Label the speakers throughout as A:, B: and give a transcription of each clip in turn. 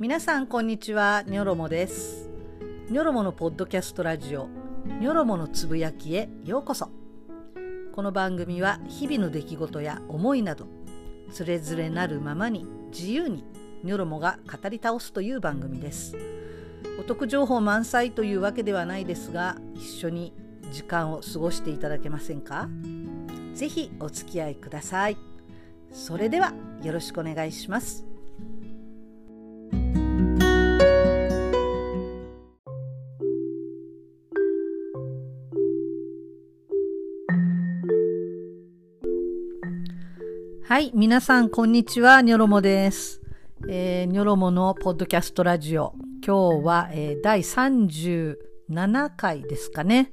A: 皆さんこんにちは。ニョロモです。ニョロモのポッドキャストラジオ。ニョロモのつぶやきへ。ようこそ。この番組は日々の出来事や思いなどつれづれなるままに自由にニョロモが語り倒すという番組です。お得情報満載というわけではないですが一緒に時間を過ごしていただけませんか？ぜひお付き合いください。それではよろしくお願いします。はい、皆さんこんにちは、ニョロモです。えー、ニョロモのポッドキャストラジオ。今日は、えー、第37回ですかね、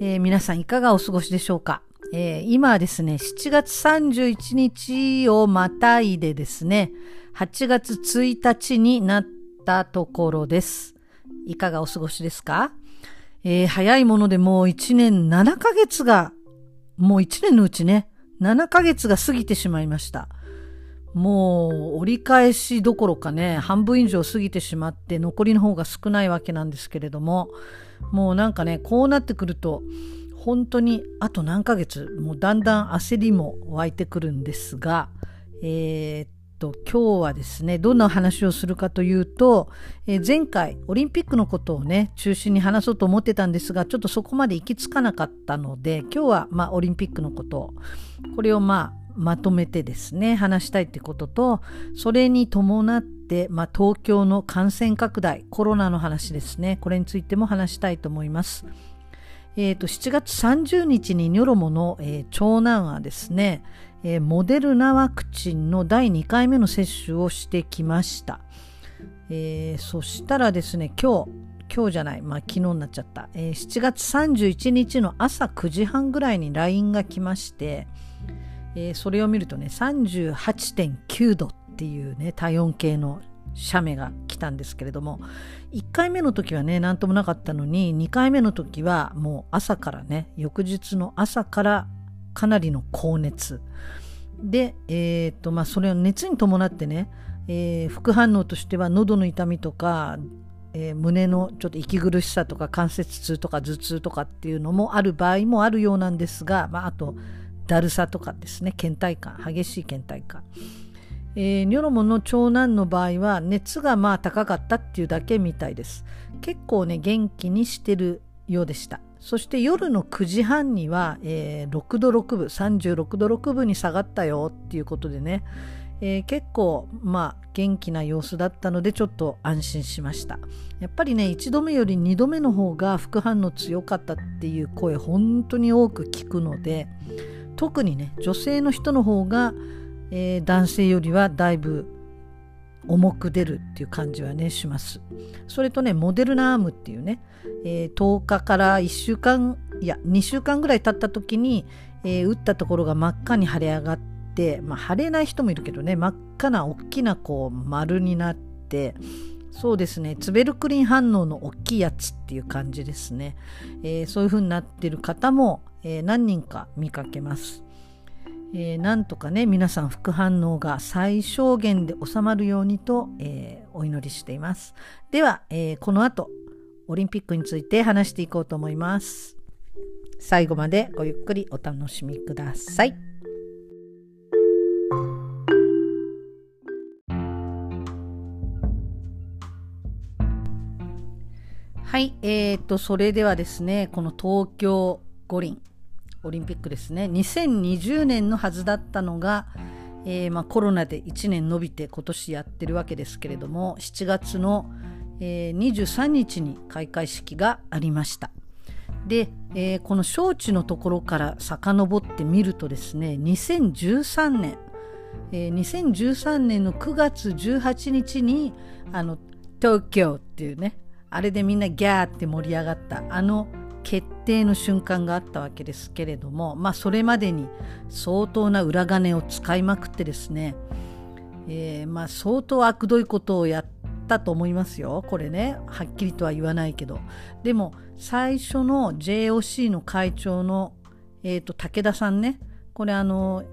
A: えー、皆さんいかがお過ごしでしょうか、えー、今はですね、7月31日をまたいでですね、8月1日になったところです。いかがお過ごしですか、えー、早いものでもう1年7ヶ月が、もう1年のうちね、7ヶ月が過ぎてしまいました。もう折り返しどころかね、半分以上過ぎてしまって残りの方が少ないわけなんですけれども、もうなんかね、こうなってくると、本当にあと何ヶ月、もうだんだん焦りも湧いてくるんですが、えー、っと、今日はですね、どんな話をするかというと、えー、前回オリンピックのことをね、中心に話そうと思ってたんですが、ちょっとそこまで行き着かなかったので、今日はまあオリンピックのことを、これをまあまとめてですね話したいってこととそれに伴って、まあ、東京の感染拡大コロナの話ですねこれについても話したいと思います。えーと、7月30日にニョロモの、えー、長男はですね、えー、モデルナワクチンの第2回目の接種をしてきました。えー、そしたらですね今日今日じゃない、まあ、昨日になっちゃった、えー、7月31日の朝9時半ぐらいに LINE が来まして、えー、それを見るとね38.9度っていうね体温計の写メが来たんですけれども1回目の時はね何ともなかったのに2回目の時はもう朝からね翌日の朝からかなりの高熱。で、えーとまあ、それを熱に伴ってね、えー、副反応としては喉の痛みとか、えー、胸のちょっと息苦しさとか関節痛とか頭痛とかっていうのもある場合もあるようなんですが、まあ、あとだるさとかですね倦怠感激しい倦怠感、えー、ニョロモの長男の場合は熱がまあ高かったっていうだけみたいです。結構ね元気にしてるようでした。そして夜の9時半には、えー、6度6分36度6分に下がったよっていうことでね、えー、結構まあ元気な様子だったのでちょっと安心しました。やっぱりね1度目より2度目の方が副反応強かったっていう声本当に多く聞くので特にね女性の人の方が、えー、男性よりはだいぶ重く出るっていう感じはねしますそれとねモデルナアームっていうね、えー、10日から1週間いや2週間ぐらい経った時に、えー、打ったところが真っ赤に腫れ上がって、まあ、腫れない人もいるけどね真っ赤な大きなこう丸になってそうですねツベルクリン反応の大きいやつっていう感じですね、えー、そういう風になってる方も、えー、何人か見かけます。えー、なんとかね皆さん副反応が最小限で収まるようにと、えー、お祈りしています。では、えー、この後オリンピックについて話していこうと思います。最後までごゆっくりお楽しみください。はい、えーと、それではですね、この東京五輪、オリンピックですね、2020年のはずだったのが、えー、まあ、コロナで1年延びて今年やってるわけですけれども、7月の、えー、23日に開会式がありました。で、えー、この招致のところから遡ってみるとですね、2013年、えー、2013年の9月18日に、あの、東京っていうね、あれでみんなギャーって盛り上がったあの決定の瞬間があったわけですけれどもまあそれまでに相当な裏金を使いまくってですね、えー、まあ相当悪どいことをやったと思いますよ。これねはっきりとは言わないけど。でも最初の JOC の会長の、えーと、武田さんねこれあの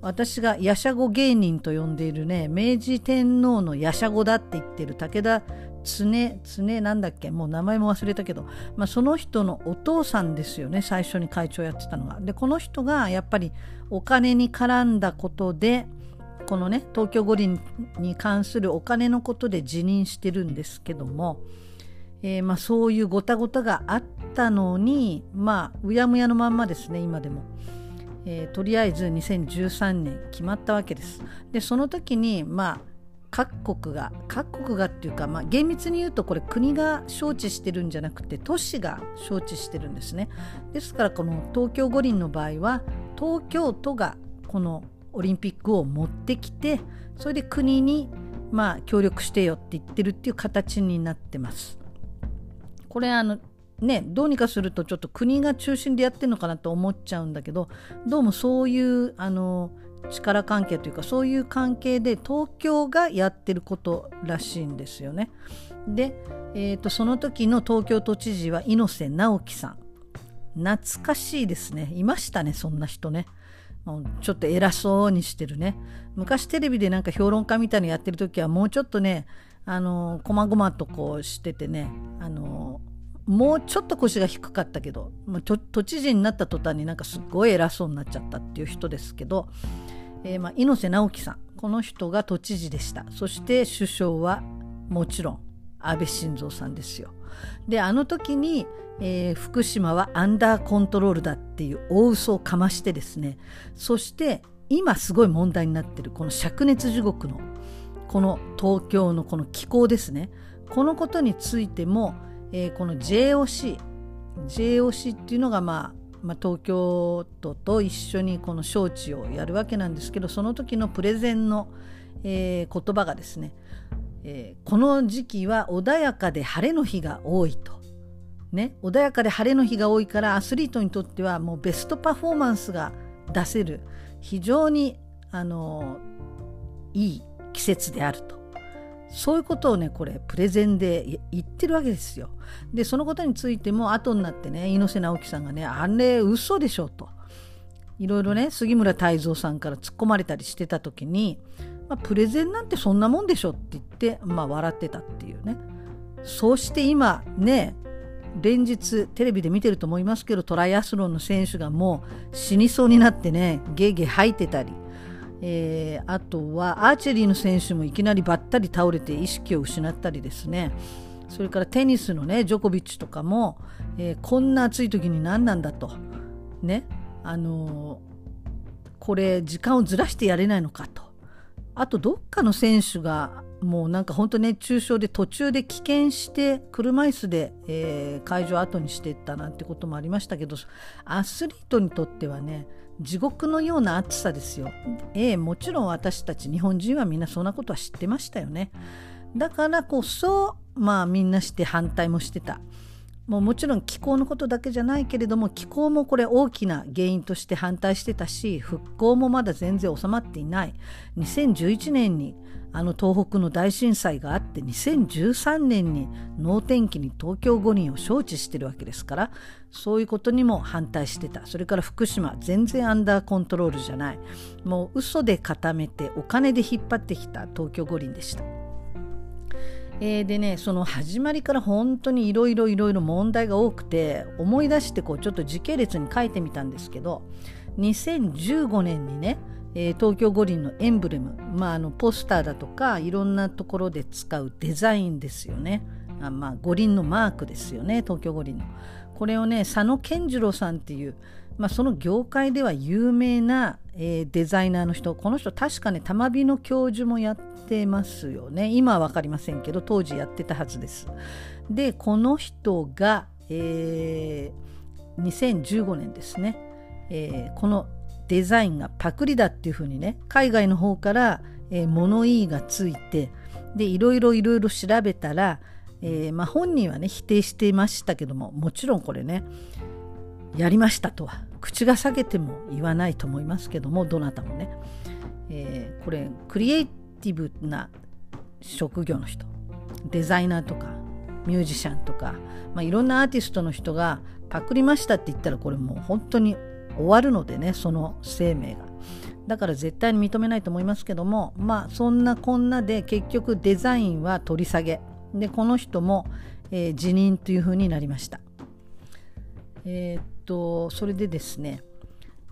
A: 私がヤシャゴ芸人と呼んでいるね明治天皇のヤシャゴだって言ってる武田常常なんだっけ？もう名前も忘れたけど、まあ、その人のお父さんですよね最初に会長やってたのが。でこの人がやっぱりお金に絡んだことでこのね東京五輪に関するお金のことで辞任してるんですけども、えー、まあ、そういうごたごたがあったのにまあうやむやのまんまですね今でも。えー、とりあえず2013年決まったわけです。でその時にまあ各国が各国がっていうか、まあ、厳密に言うとこれ国が招致してるんじゃなくて都市が招致してるんですね。ですからこの東京五輪の場合は東京都がこのオリンピックを持ってきてそれで国にまあ協力してよって言ってるっていう形になってます。これあのねどうにかするとちょっと国が中心でやってるのかなと思っちゃうんだけどどうもそういうあの力関係というかそういう関係で東京がやってることらしいんですよね。で、えーと、その時の東京都知事は猪瀬直樹さん懐かしいですねいましたねそんな人ね。ちょっと偉そうにしてるね昔テレビでなんか評論家みたいにやってる時はもうちょっとねあのこまごまとこうしててねあのもうちょっと腰が低かったけど都知事になった途端になんかすっごい偉そうになっちゃったっていう人ですけどえー、まあ、猪瀬直樹さん。この人が都知事でした。そして首相はもちろん安倍晋三さんですよ。であの時に、えー、福島はアンダーコントロールだっていう大嘘をかましてですね。そして今すごい問題になってるこの灼熱地獄のこの東京のこの気候ですね。このことについても、えー、この JOC JOC っていうのがまあまあ、東京都と一緒にこの招致をやるわけなんですけどその時のプレゼンの、えー、言葉がですね、えー、この時期は穏やかで晴れの日が多いと。ね、穏やかで晴れの日が多いからアスリートにとってはもうベストパフォーマンスが出せる非常にあのいい季節であるとそういうことをねこれプレゼンで言ってるわけですよ。でそのことについても後になってね猪瀬直樹さんがねあれ嘘でしょといろいろね杉村太蔵さんから突っ込まれたりしてた時に、まあ、プレゼンなんてそんなもんでしょって言って、まあ、笑ってたっていうねそうして今ね連日テレビで見てると思いますけどトライアスロンの選手がもう死にそうになってねゲゲ吐いてたりえー、あとはアーチェリーの選手もいきなりばったり倒れて意識を失ったりですね。それからテニスのねジョコビッチとかも、えー、こんな暑い時に何なんだと。ね。あのー、これ時間をずらしてやれないのかと。あとどっかの選手がもうなんか本当熱中症で途中で棄権して車椅子で、えー、会場後にしていったなんてこともありましたけどアスリートにとってはね地獄のような暑さですよ。ええ、もちろん私たち日本人はみんなそんなことは知ってましたよね。だからこそまあみんなして反対もしてた。もうもちろん気候のことだけじゃないけれども気候もこれ大きな原因として反対してたし復興もまだ全然収まっていない2011年にあの東北の大震災があって2013年に能天気に東京五輪を招致してるわけですからそういうことにも反対してたそれから福島全然アンダーコントロールじゃないもう嘘で固めてお金で引っ張ってきた東京五輪でした。えー、でねその始まりから本当にいろいろいろいろ問題が多くて思い出してこうちょっと時系列に書いてみたんですけど2015年にねえー、東京五輪のエンブレム、まあ、あのポスターだとかいろんなところで使うデザインですよね。あ、まあ、五輪のマークですよね東京五輪の。これをね佐野健次郎さんっていう、まあ、その業界では有名な、えー、デザイナーの人。この人確かね玉美の教授もやってますよね。今は分かりませんけど当時やってたはずです。でこの人が、えー、2015年ですね、えー、このデザインがパクリだっていうふうにね海外の方から、えー、物言いがついてでいろいろいろいろ調べたら、えー、まあ、本人はね否定していましたけどももちろんこれねやりましたとは口が裂けても言わないと思いますけどもどなたもね、えー、これクリエイティブな職業の人デザイナーとかミュージシャンとか、まあ、いろんなアーティストの人がパクりましたって言ったらこれもう本当に終わるのでねその生命が。だから絶対に認めないと思いますけどもまあそんなこんなで結局デザインは取り下げ。でこの人も、えー、辞任というふうになりました。えー、っとそれでですね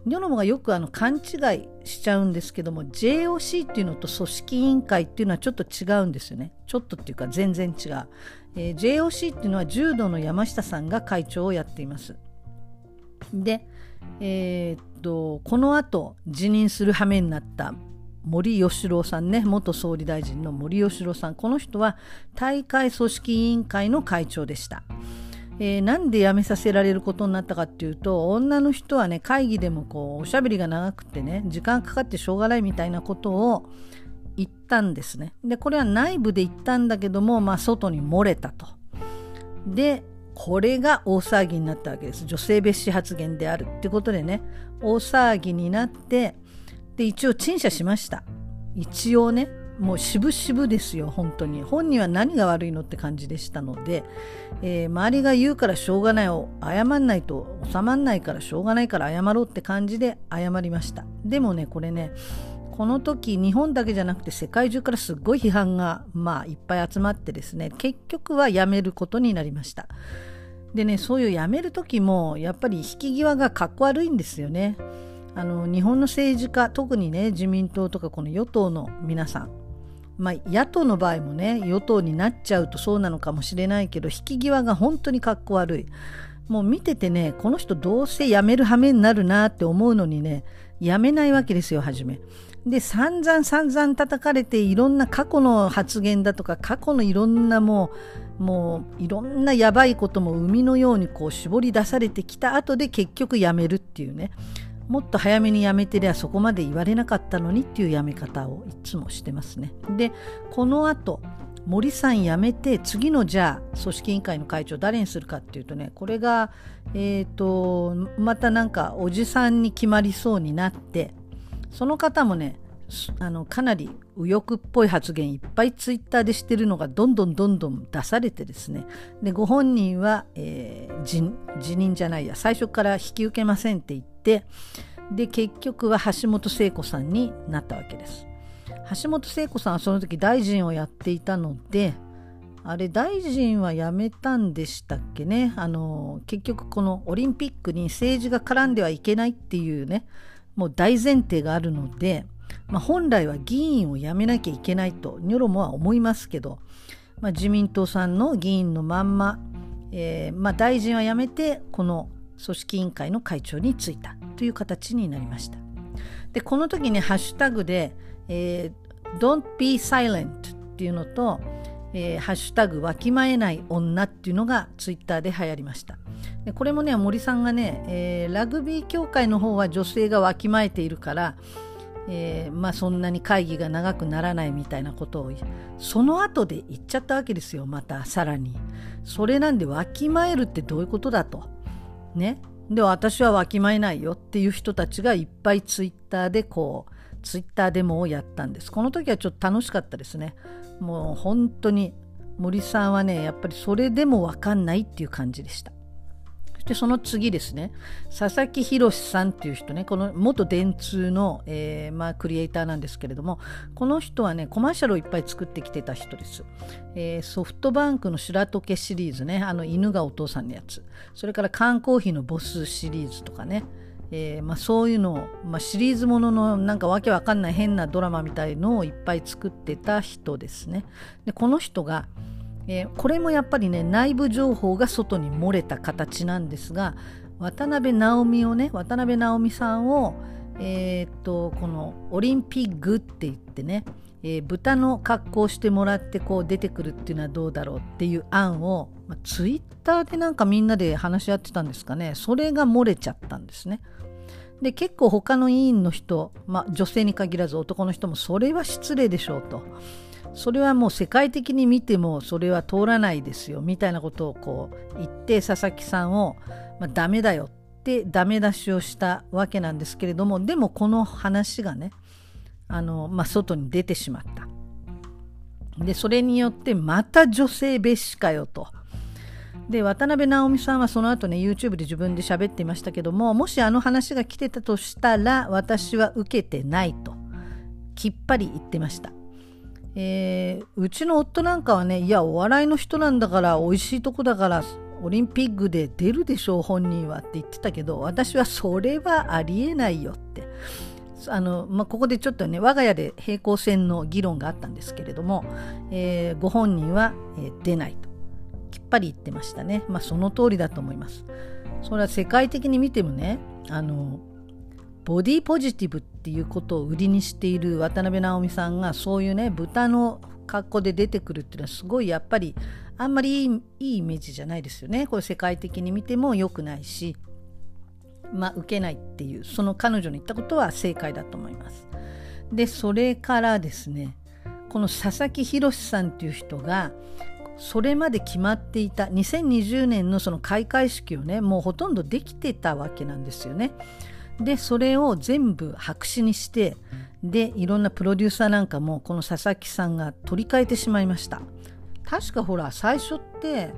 A: ニョロモがよくあの勘違いしちゃうんですけども JOC っていうのと組織委員会っていうのはちょっと違うんですよね。ちょっとっていうか全然違う、えー、JOC っていうのは柔道の山下さんが会長をやっています。でえー、っとこの後辞任する羽目になった森喜朗さんね元総理大臣の森喜朗さんこの人は大会組織委員会の会長でした。えー、なんで辞めさせられることになったかっていうと女の人はね会議でもこうおしゃべりが長くてね時間かかってしょうがないみたいなことを言ったんですね。でこれは内部で言ったんだけども、まあ、外に漏れたと。でこれが大騒ぎになったわけです。女性蔑視発言であるってことでね。大騒ぎになってで一応陳謝しました。一応ねもう渋々ですよ本当に。本人は何が悪いのって感じでしたので、えー、周りが言うからしょうがないを謝んないと収まんないからしょうがないから謝ろうって感じで謝りました。でもねこれねこの時日本だけじゃなくて世界中からすごい批判がまあいっぱい集まってですね結局はやめることになりました。でねそういうやめる時もやっぱり引き際がかっこ悪いんですよね。あの日本の政治家特にね自民党とかこの与党の皆さん。まあ、野党の場合もね与党になっちゃうとそうなのかもしれないけど引き際が本当にかっこ悪い。もう見ててねこの人どうせ辞める羽目になるなって思うのにね辞めないわけですよ初め。で散々散々叩かれていろんな過去の発言だとか過去のいろんなもうもういろんなやばいことも海のようにこう絞り出されてきた後で結局やめるっていうねもっと早めにやめてりゃそこまで言われなかったのにっていうやめ方をいつもしてますね。でこの後森さん辞めて次のじゃあ組織委員会の会長誰にするかっていうとねこれがえっ、ー、とまたなんかおじさんに決まりそうになってその方もねあのかなり右翼っぽい発言いっぱいツイッターでしてるのがどんどんどんどん出されてですね。でご本人は、えー、辞任じゃないや最初から引き受けませんって言ってで結局は橋本聖子さんになったわけです。橋本聖子さんはその時大臣をやっていたのであれ大臣は辞めたんでしたっけね。あの結局このオリンピックに政治が絡んではいけないっていうねもう大前提があるので、まあ、本来は議員を辞めなきゃいけないとニョロモは思いますけど、まあ、自民党さんの議員のまんま、えー、まあ、大臣は辞めてこの組織委員会の会長に就いたという形になりました。でこの時にハッシュタグで、えー、Don't be silent っていうのと、えー、ハッシュタグわきまえない女っていうのがツイッターで流行りました。これもね森さんがね、えー、ラグビー協会の方は女性がわきまえているから、えー、まあそんなに会議が長くならないみたいなことをその後で言っちゃったわけですよまたさらに。それなんでわきまえるってどういうことだと。ね。で私はわきまえないよっていう人たちがいっぱいツイッターでこうツイッターデモをやったんです。この時はちょっと楽しかったですね。もう本当に森さんはねやっぱりそれでもわかんないっていう感じでした。でその次ですね。佐々木宏さんっていう人ねこの元電通の、えー、まあ、クリエイターなんですけれどもこの人はねコマーシャルをいっぱい作ってきてた人です、えー、ソフトバンクの白時計シリーズねあの犬がお父さんのやつ。それから缶コーヒーのボスシリーズとかね。えー、まあ、そういうのを、まあ、シリーズもののなんかわけわかんない変なドラマみたいのをいっぱい作ってた人ですね。でこの人が、えー、これもやっぱりね内部情報が外に漏れた形なんですが渡辺直美をね渡辺直美さんを、えー、っとこのオリンピックって言ってね、えー、豚の格好をしてもらってこう出てくるっていうのはどうだろうっていう案を、まあ、ツイッターでなんかみんなで話し合ってたんですかねそれが漏れちゃったんですね。で結構他の委員の人、まあ、女性に限らず男の人もそれは失礼でしょうと。それはもう世界的に見てもそれは通らないですよみたいなことをこう言って佐々木さんを、まあ、ダメだよってダメ出しをしたわけなんですけれどもでもこの話がねあの、まあ、外に出てしまった。でそれによってまた女性蔑視かよと。で渡辺直美さんはその後ね YouTube で自分で喋っていましたけどももしあの話が来てたとしたら私は受けてないときっぱり言ってました、えー、うちの夫なんかはねいやお笑いの人なんだから美味しいとこだからオリンピックで出るでしょう本人はって言ってたけど私はそれはありえないよってあの、まあ、ここでちょっとね我が家で平行線の議論があったんですけれども、えー、ご本人は、えー、出ないときっぱり言ってましたね。まあその通りだと思います。それは世界的に見てもね、あの、ボディポジティブっていうことを売りにしている渡辺直美さんがそういうね、豚の格好で出てくるっていうのはすごいやっぱりあんまりいいいいイメージじゃないですよね。これ世界的に見ても良くないし、まあ受けないっていう、その彼女の言ったことは正解だと思います。で、それからですね、この佐々木宏さんっていう人がそれまで決まっていた2020年のその開会式をねもうほとんどできてたわけなんですよね。でそれを全部白紙にしてでいろんなプロデューサーなんかもこの佐々木さんが取り替えてしまいました。確かほら最初って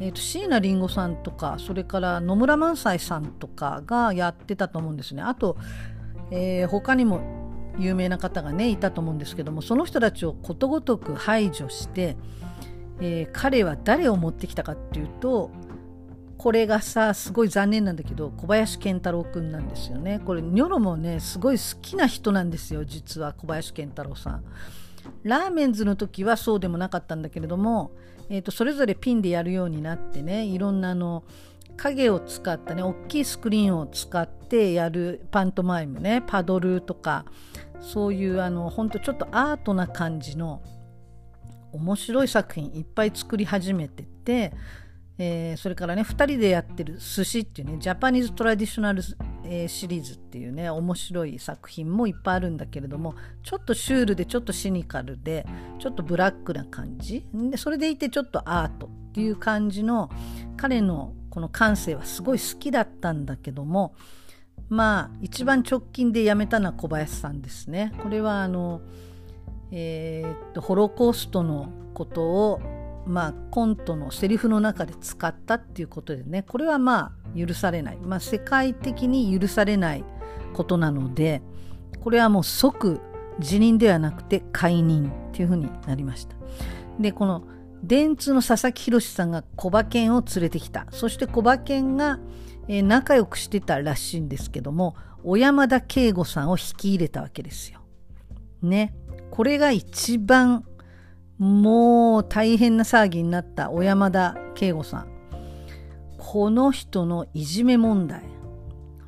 A: えーと、椎名林檎さんとかそれから野村萬斎さんとかがやってたと思うんですねあと、えー、他にも有名な方がねいたと思うんですけどもその人たちをことごとく排除してえー、彼は誰を持ってきたかっていうとこれがさすごい残念なんだけど小林健太郎君なんですよね。これニョロもねすごい好きな人なんですよ実は小林健太郎さん。ラーメンズの時はそうでもなかったんだけれども、えーと、それぞれピンでやるようになってねいろんなあの影を使ったね大きいスクリーンを使ってやるパントマイムねパドルとかそういうあのほんとちょっとアートな感じの面白い作品いっぱい作り始めてて、えー、それからね2人でやってる「寿司っていうねジャパニーズトラディショナル、えー、シリーズっていうね面白い作品もいっぱいあるんだけれどもちょっとシュールでちょっとシニカルでちょっとブラックな感じでそれでいてちょっとアートっていう感じの彼のこの感性はすごい好きだったんだけどもまあ一番直近で辞めたのは小林さんですね。これはあのえー、っとホロコーストのことを、まあ、コントのセリフの中で使ったっていうことでねこれはまあ許されない、まあ、世界的に許されないことなのでこれはもう即辞任ではなくて解任っていうふうになりました。でこの電通の佐々木宏さんが小馬券を連れてきたそして小馬券が、え、仲良くしてたらしいんですけども小山田圭吾さんを引き入れたわけですよ。ね。これが一番もう大変な騒ぎになった小山田圭吾さんこの人のいじめ問題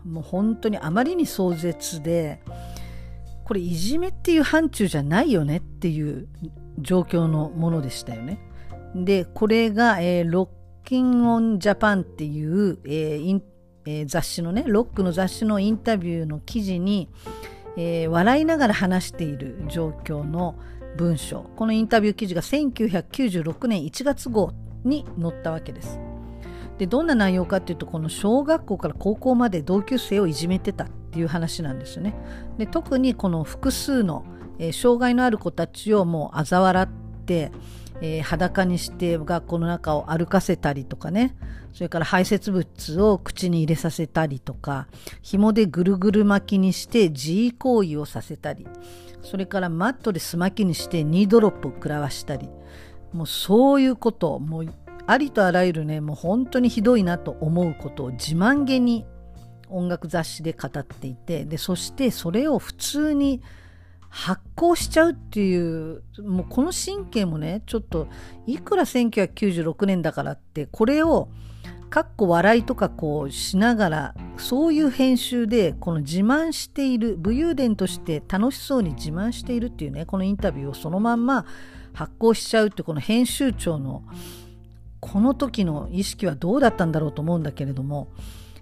A: もう本当にあまりに壮絶でこれいじめっていう範疇じゃないよねっていう状況のものでしたよね。でこれが、えー、ロッキンオンジャパンっていう、えーえー、雑誌のねロックの雑誌のインタビューの記事に、え、笑いながら話している状況の文章このインタビュー記事が1996年1月号に載ったわけです。でどんな内容かっていうとこの小学校から高校まで同級生をいじめてたっていう話なんですよね。で特にこの複数の、えー、障害のある子たちをもう嘲笑って、えー、裸にして学校の中を歩かせたりとかねそれから排泄物を口に入れさせたりとか紐でぐるぐる巻きにして自慰行為をさせたりそれからマットで巣巻きにしてニードロップを食らわしたり。もうそういうこともうありとあらゆるねもう本当にひどいなと思うことを自慢げに音楽雑誌で語っていて。でそしてそれを普通に発行しちゃうっていうもうこの神経もねちょっといくら1996年だからってこれをかっこ笑いとかこうしながらそういう編集でこの自慢している武勇伝として楽しそうに自慢しているっていうねこのインタビューをそのまんま発行しちゃうってこの編集長のこの時の意識はどうだったんだろうと思うんだけれども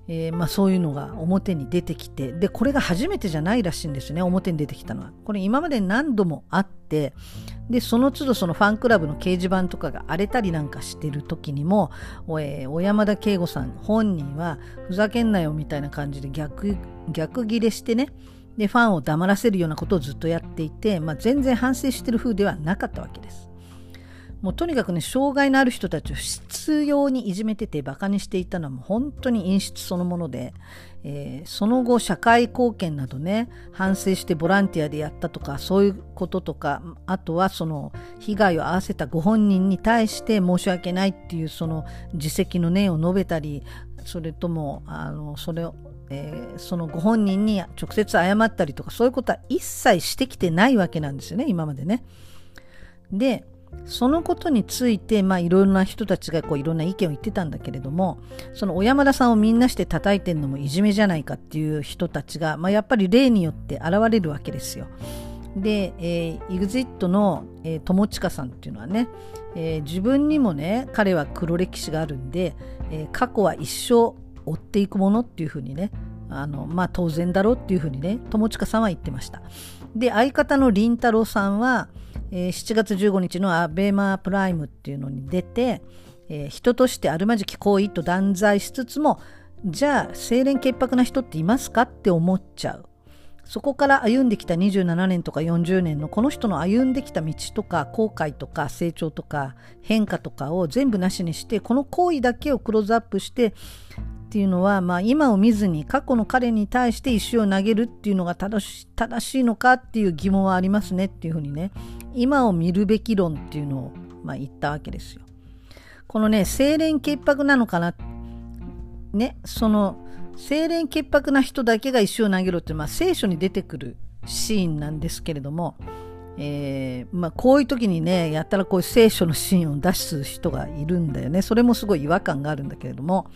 A: えー、まあ、そういうのが表に出てきてでこれが初めてじゃないらしいんですね表に出てきたのはこれ今まで何度もあってでその都度そのファンクラブの掲示板とかが荒れたりなんかしてる時にも、えー、小山田圭吾さん本人はふざけんなよみたいな感じで逆逆ギレしてねでファンを黙らせるようなことをずっとやっていて、まあ、全然反省してる風ではなかったわけです。もうとにかくね、障害のある人たちを執拗にいじめてて馬鹿にしていたのはもう本当に陰湿そのもので、えー、その後社会貢献などね、反省してボランティアでやったとか、そういうこととか、あとはその被害を合わせたご本人に対して申し訳ないっていうその自責の念を述べたり、それとも、あの、それを、えー、そのご本人に直接謝ったりとか、そういうことは一切してきてないわけなんですよね、今までね。で、そのことについて、まあ、いろんな人たちがこういろんな意見を言ってたんだけれども、その小山田さんをみんなして叩いてるのもいじめじゃないかっていう人たちが、まあ、やっぱり例によって現れるわけですよ。で、えー、EXIT の、えー、友近さんっていうのはね、えー、自分にもね、彼は黒歴史があるんで、えー、過去は一生追っていくものっていうふうにね、あの、まあ当然だろうっていうふうにね、友近さんは言ってました。で、相方の凛太郎さんは、えー、7月15日のアベーマープライムっていうのに出て、えー、人としてあるまじき行為と断罪しつつも、じゃあ、清廉潔白な人っていますかって思っちゃう。そこから歩んできた27年とか40年のこの人の歩んできた道とか後悔とか成長とか変化とかを全部なしにしてこの行為だけをクローズアップしてっていうのは、まあ、今を見ずに過去の彼に対して石を投げるっていうのが正し正しいのかっていう疑問はありますねっていうふうにね今を見るべき論っていうのを、まあ、言ったわけですよ。このね清廉潔白なのかな？ねその清廉潔白な人だけが石を投げろって、まあ、聖書に出てくるシーンなんですけれども、えー、まあ、こういう時にねやったらこういう聖書のシーンを出す人がいるんだよねそれもすごい違和感があるんだけれども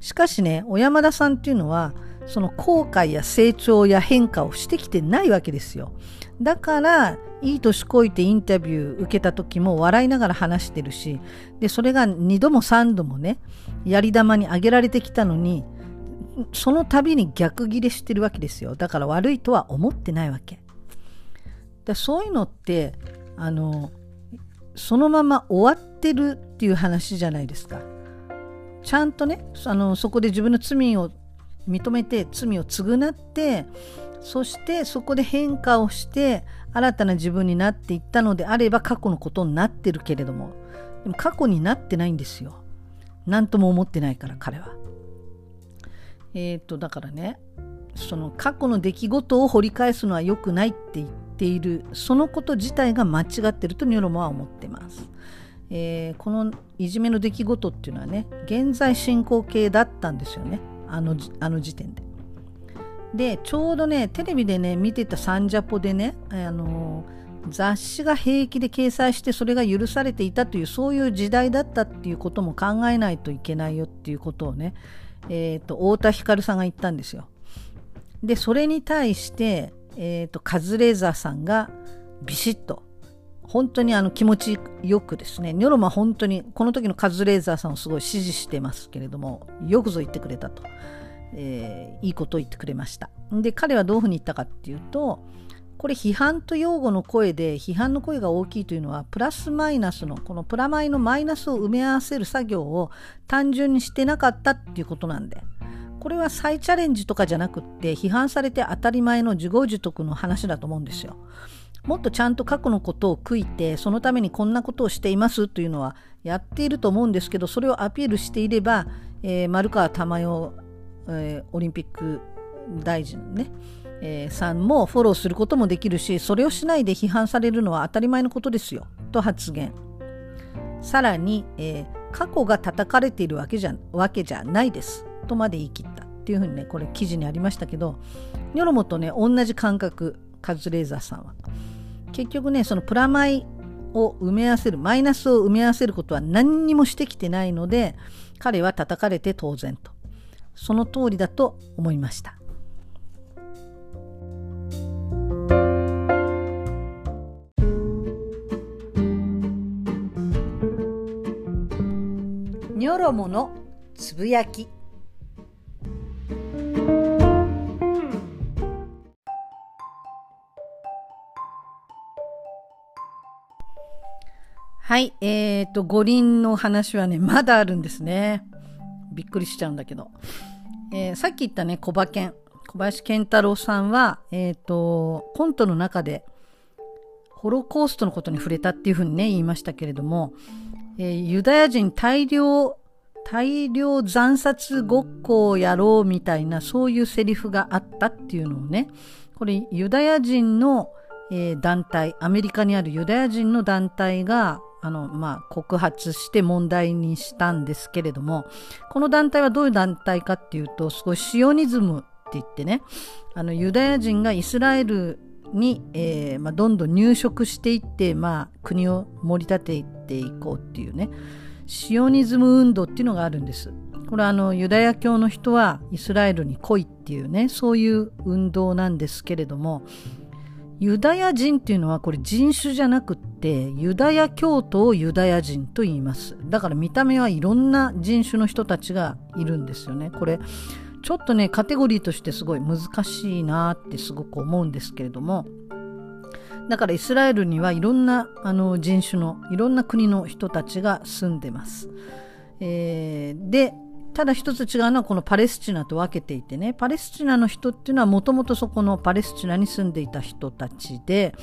A: しかしね小山田さんっていうのはその後悔や成長や変化をしてきてないわけですよ。だからいい年こいてインタビュー受けた時も笑いながら話してるしでそれが2度も3度もねやり玉に挙げられてきたのにその度に逆ギレしてるわけですよ。だから悪いとは思ってないわけ。だそういうのってあのそのまま終わってるっていう話じゃないですか。ちゃんとねあのそこで自分の罪を認めて罪を償ってそしてそこで変化をして新たな自分になっていったのであれば過去のことになってるけれどもでも過去になってないんですよ。何とも思ってないから彼は。えっ、ー、とだからねその過去の出来事を掘り返すのは良くないって言っているそのこと自体が間違ってるとニョロモは思ってます、えー、このいじめの出来事っていうのはね現在進行形だったんですよねあのあの時点ででちょうどねテレビでね見てたサンジャポでねあの雑誌が平気で掲載してそれが許されていたというそういう時代だったっていうことも考えないといけないよっていうことをねえーと、太田光さんが言ったんですよ。でそれに対して、えーと、カズレーザーさんがビシッと本当にあの気持ちよくですねニョロマ本当にこの時のカズレーザーさんをすごい支持してますけれどもよくぞ言ってくれたと、えー、いいことを言ってくれましたで彼はどういうふうに言ったかっていうとこれ批判と擁護の声で批判の声が大きいというのはプラスマイナスのこのプラマイのマイナスを埋め合わせる作業を単純にしてなかったっていうことなんでこれは再チャレンジとかじゃなくって批判されて当たり前の自業自得の話だと思うんですよ。もっとちゃんと過去のことを悔いてそのためにこんなことをしていますというのはやっていると思うんですけどそれをアピールしていれば、えー、丸川珠代、えー、オリンピック大臣ねえー、さんもフォローすることもできるしそれをしないで批判されるのは当たり前のことですよと発言。さらに、えー、過去が叩かれているわけじゃわけじゃないですとまで言い切った。っていうふうにねこれ記事にありましたけどニョロモとね同じ感覚。カズレーザーさんは。結局ねそのプラマイを埋め合わせるマイナスを埋め合わせることは何にもしてきてないので彼は叩かれて当然と。その通りだと思いました。ニョロモのつぶやき。えっ、ー、と、五輪の話はね、まだあるんですね。びっくりしちゃうんだけど。えー、さっき言ったね、小馬犬、小林健太郎さんは、えっ、ー、と、コントの中で、ホロコーストのことに触れたっていうふうにね、言いましたけれども、えー、ユダヤ人大量、大量惨殺ごっこをやろうみたいな、そういうセリフがあったっていうのをね、これユダヤ人の、えー、団体、アメリカにあるユダヤ人の団体が、あの、まあ、告発して問題にしたんですけれども、この団体はどういう団体かっていうと、すごいシオニズムって言ってね、あの、ユダヤ人がイスラエルに、えーまあ、どんどん入植していって、まあ、国を盛り立てていこうっていうね、シオニズム運動っていうのがあるんです。これあのユダヤ教の人はイスラエルに来いっていうねそういう運動なんですけれどもユダヤ人っていうのはこれ人種じゃなくってユダヤ教徒をユダヤ人と言います。だから見た目はいろんな人種の人たちがいるんですよね。これちょっとねカテゴリーとしてすごい難しいなってすごく思うんですけれども。だからイスラエルにはいろんなあの人種のいろんな国の人たちが住んでます。えー、でただ一つ違うのはこのパレスチナと分けていてね。パレスチナの人っていうのはもともとそこのパレスチナに住んでいた人たちで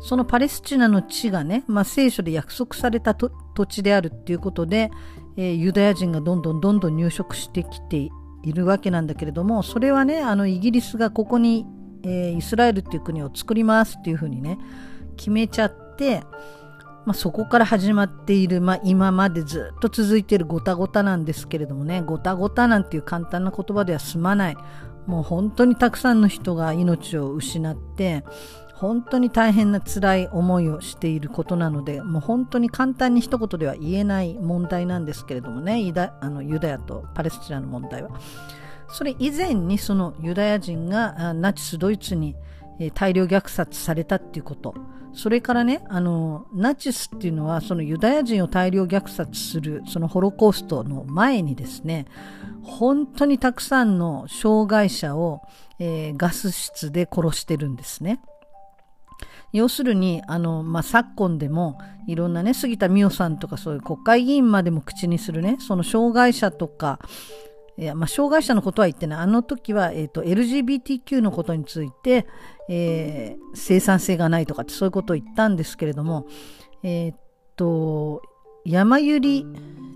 A: そのパレスチナの地がね、まあ、聖書で約束された土地であるっていうことで、えー、ユダヤ人がどんどんどんどん入植してきているわけなんだけれどもそれはねあのイギリスがここに、えー、イスラエルっていう国を作りますっていうふうにね決めちゃってまあ、そこから始まっている、まあ、今までずっと続いているごたごたなんですけれどもねごたごたなんていう簡単な言葉では済まないもう本当にたくさんの人が命を失って本当に大変な辛い思いをしていることなのでもう本当に簡単に一言では言えない問題なんですけれどもねユダあのユダヤとパレスチナの問題は。それ以前にそのユダヤ人がナチスドイツに大量虐殺されたっていうことそれからね、あの、ナチスっていうのは、そのユダヤ人を大量虐殺する、そのホロコーストの前にですね、本当にたくさんの障害者を、えー、ガス室で殺してるんですね。要するに、あの、まあ、昨今でも、いろんなね、杉田水脈さんとかそういう国会議員までも口にするね、その障害者とか、いや、まあ、障害者のことは言ってない。あの時は、えっ、ー、と、LGBTQ のことについて、えー、生産性がないとかってそういうことを言ったんですけれども、えっ、ー、と、山ゆり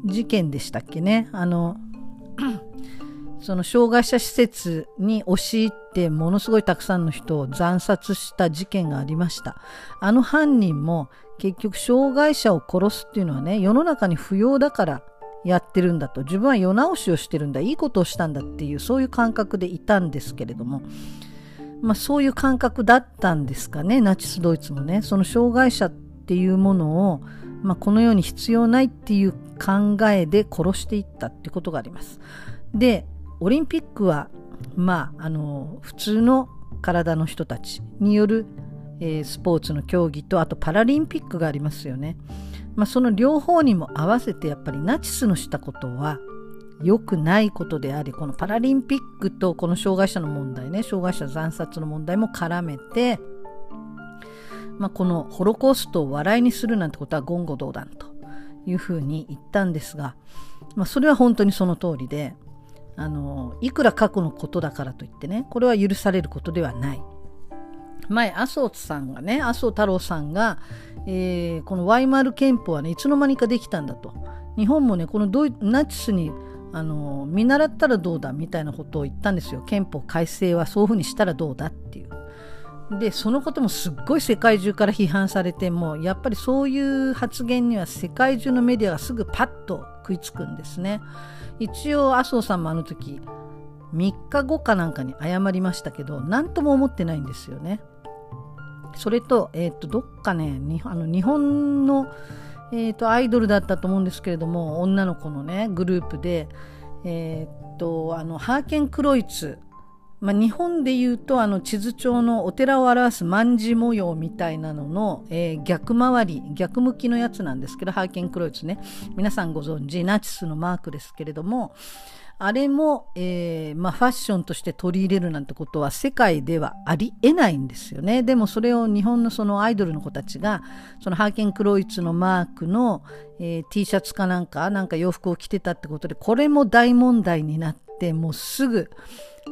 A: 事件でしたっけね。あの、その障害者施設に押し入ってものすごいたくさんの人を惨殺した事件がありました。あの犯人も結局障害者を殺すっていうのはね、世の中に不要だからやってるんだと。自分は世直しをしてるんだ。いいことをしたんだっていうそういう感覚でいたんですけれども、まあ、そういう感覚だったんですかね。ナチスドイツもね。その障害者っていうものを、まあ、この世に必要ないっていう考えで殺していったってことがあります。でオリンピックはまああの普通の体の人たちによる、えー、スポーツの競技とあとパラリンピックがありますよね。まあ、その両方にも合わせてやっぱりナチスのしたことは良くないことでありこのパラリンピックとこの障害者の問題ね障害者惨殺の問題も絡めて、まあ、このホロコーストを笑いにするなんてことは言語道断というふうに言ったんですが、まあ、それは本当にその通りであのいくら過去のことだからといってねこれは許されることではない。前麻生さんがね麻生太郎さんが、えー、このワイマール憲法はねいつの間にかできたんだと日本もねこのドイナチスにあの見習ったらどうだみたいなことを言ったんですよ憲法改正はそういうふうにしたらどうだっていう。でそのこともすっごい世界中から批判されてもやっぱりそういう発言には世界中のメディアがすぐパッと食いつくんですね。一応麻生さんもあの時3日後かなんかに謝りましたけど何とも思ってないんですよね。それと,、えー、とどっかねあの日本の、えー、とアイドルだったと思うんですけれども女の子のねグループで、えー、とあのハーケンクロイツまあ、日本でいうとあの地図上のお寺を表す卍模様みたいなのの、えー、逆回り逆向きのやつなんですけどハーケンクロイツね。皆さんご存知ナチスのマークですけれどもあれも、えー、まあ、ファッションとして取り入れるなんてことは世界ではありえないんですよね。でもそれを日本のそのアイドルの子たちが、そのハーケンクロイツのマークの、えー、T シャツかなんか、なんか洋服を着てたってことで、これも大問題になって、もうすぐ、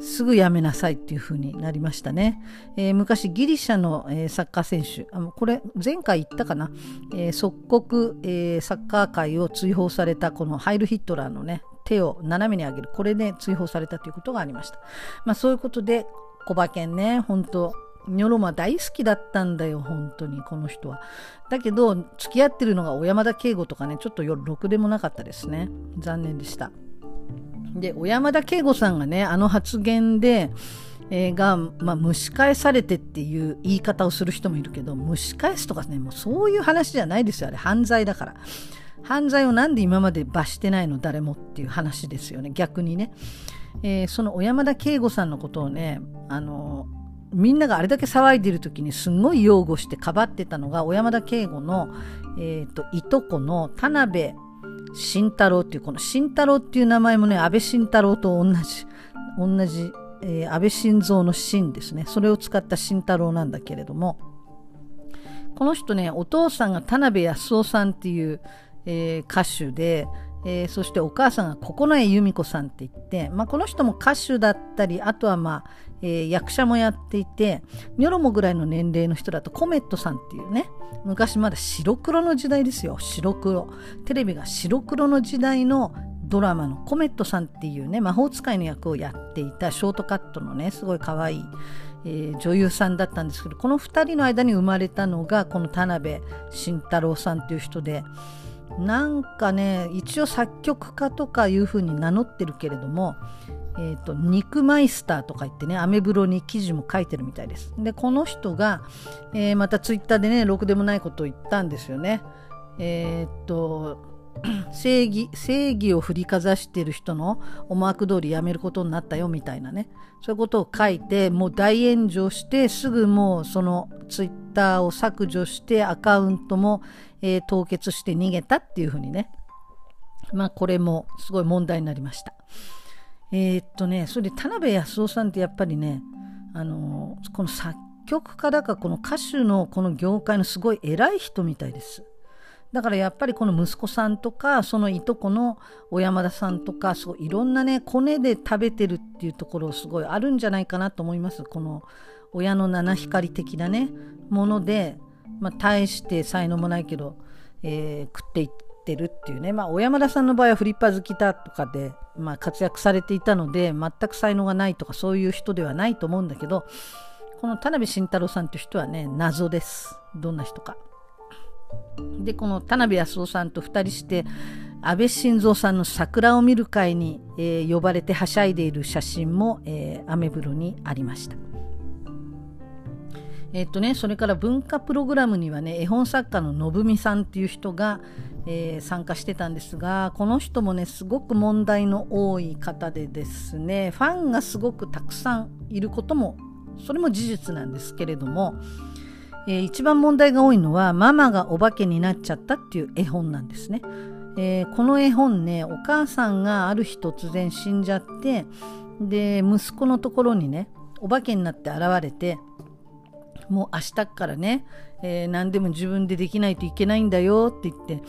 A: すぐやめなさいっていう風になりましたね。えー、昔ギリシャの、えー、サッカー選手、あのこれ前回言ったかな、えー、即刻、えサッカー界を追放されたこのハイル・ヒットラーのね、手を斜めに上げる。これで追放されたということがありました。まあそういうことで、小馬券ね、本当ニョロマ大好きだったんだよ、本当に、この人は。だけど、付き合ってるのが小山田圭吾とかね、ちょっとろくでもなかったですね。残念でした。で、小山田圭吾さんがね、あの発言で、え、が、まあ、蒸し返されてっていう言い方をする人もいるけど、蒸し返すとかね、もうそういう話じゃないですよ、あれ。犯罪だから。犯罪をなんで今まで罰してないの誰もっていう話ですよね、逆にね。えー、その小山田圭吾さんのことをね、あのみんながあれだけ騒いでる時にすごい擁護してかばってたのが小山田圭吾の、えーと、いとこの田辺慎太郎っていうこの慎太郎っていう名前もね安倍晋太郎と同じ同じ、えー、安倍晋三の晋ですねそれを使った慎太郎なんだけれどもこの人ねお父さんが田辺康夫さんっていう、えー、歌手でえー、そしてお母さんが九重由美子さんって言って、まあ、この人も歌手だったりあとは、まあえー、役者もやっていてニョロモぐらいの年齢の人だとコメットさんっていうね昔まだ白黒の時代ですよ白黒テレビが白黒の時代のドラマのコメットさんっていうね魔法使いの役をやっていたショートカットのねすごい可愛い、えー、女優さんだったんですけどこの2人の間に生まれたのがこの田辺慎太郎さんっていう人で。なんかね一応作曲家とかいうふうに名乗ってるけれども、えーと、肉マイスターとか言ってねアメブロに記事も書いてるみたいです。でこの人が、えー、またツイッターでねろくでもないことを言ったんですよね。えっ、と 正義正義を振りかざしている人の思惑通りやめることになったよみたいなね。そういうことを書いてもう大炎上してすぐもうそのツイッターを削除してアカウントも、えー、凍結して逃げたっていうふうにね。まあこれもすごい問題になりました。えー、っとねそれで田辺康夫さんってやっぱりねあのー、この作曲家だかこの歌手のこの業界のすごい偉い人みたいです。だからやっぱりこの息子さんとかそのいとこの小山田さんとかそういろんなねコネで食べてるっていうところすごいあるんじゃないかなと思います。この親の七光的なねもので、まあ、大して才能もないけど、えー、食っていってるっていうね。まあ小山田さんの場合はフリッパー好きだとかで、まあ、活躍されていたので全く才能がないとかそういう人ではないと思うんだけどこの田辺慎太郎さんっていう人はね謎です。どんな人か。でこの田辺康夫さんと2人して安倍晋三さんの桜を見る会に、えー、呼ばれてはしゃいでいる写真も、えー、アメブロにありました。えっとね、それから文化プログラムにはね絵本作家の信美さんっていう人が、えー、参加してたんですがこの人もねすごく問題の多い方でですねファンがすごくたくさんいることもそれも事実なんですけれども、えー、一番問題が多いのはママがお化けになっちゃったっていう絵本なんですね。えー、この絵本ねお母さんがある日突然死んじゃってで息子のところにねお化けになって現れてもう明日からね、えー、何でも自分でできないといけないんだよって言って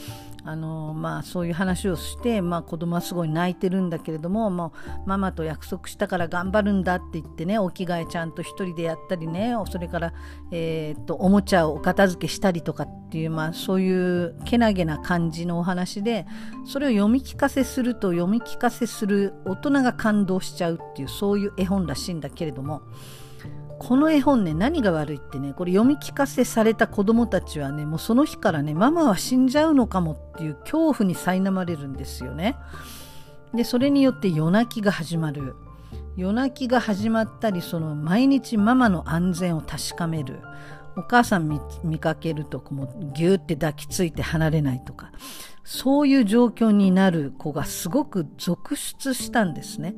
A: あのまあ、そういう話をして、まあ、子供はすごい泣いてるんだけれどももうママと約束したから頑張るんだって言ってねお着替えちゃんと1人でやったりねそれから、えー、っとおもちゃをお片付けしたりとかっていう、まあ、そういうけなげな感じのお話でそれを読み聞かせすると読み聞かせする大人が感動しちゃうっていうそういう絵本らしいんだけれども。この絵本ね何が悪いってねこれ読み聞かせされた子供たちはねもうその日からねママは死んじゃうのかもっていう恐怖に苛まれるんですよね。でそれによって夜泣きが始まる夜泣きが始まったりその毎日ママの安全を確かめるお母さん見かけるともうギューって抱きついて離れないとかそういう状況になる子がすごく続出したんですね。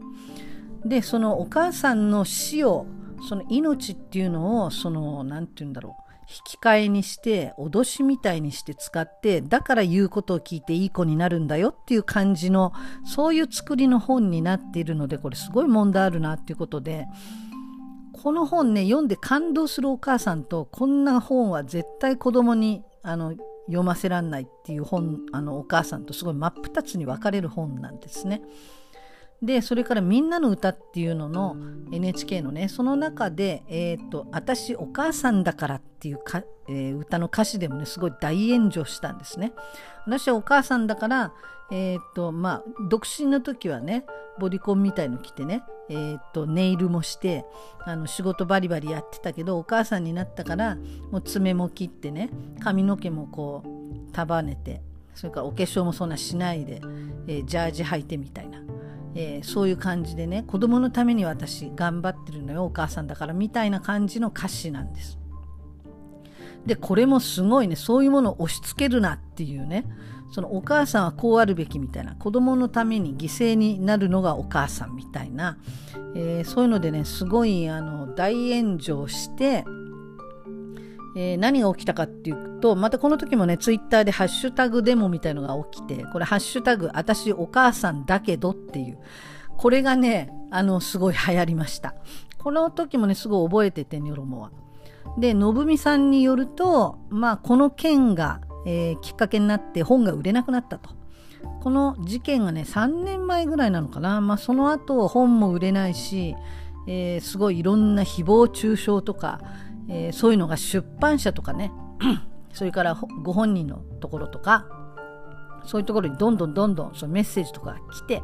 A: でそのお母さんの死をその命っていうのをその何て言うんだろう引き換えにして脅しみたいにして使ってだから言うことを聞いていい子になるんだよっていう感じのそういう作りの本になっているのでこれすごい問題あるなっていうことでこの本ね読んで感動するお母さんとこんな本は絶対子供にあの読ませらんないっていう本あのお母さんとすごい真っ二つに分かれる本なんですね。でそれから「みんなの歌っていうのの NHK のねその中で「えーと、私お母さんだから」っていうか、えー、歌の歌詞でもねすごい大炎上したんですね。私はお母さんだからえ、ー、とまあ独身の時はねボディコンみたいの着てね、えーと、ネイルもしてあの仕事バリバリやってたけどお母さんになったからもう爪も切ってね髪の毛もこう束ねてそれからお化粧もそんなしないで、えー、ジャージ履いてみたいなえー、そういう感じでね子供のために私頑張ってるのよお母さんだからみたいな感じの歌詞なんです。でこれもすごいねそういうものを押し付けるなっていうねそのお母さんはこうあるべきみたいな子供のために犠牲になるのがお母さんみたいな、えー、そういうのでねすごいあの大炎上してえー、何が起きたかっていうと、またこの時もね、ツイッターでハッシュタグデモみたいのが起きて、これハッシュタグ、私お母さんだけどっていう、これがね、あの、すごい流行りました。この時もね、すごい覚えてて、ニョロモは。で、のぶみさんによると、まあ、この件が、えー、きっかけになって本が売れなくなったと。この事件がね、3年前ぐらいなのかな。まあ、その後、本も売れないし、えー、すごいいろんな誹謗中傷とか、えー、そういうのが出版社とかね。それからご本人のところとか。そういうところにどんどんどんどんそのメッセージとか来て、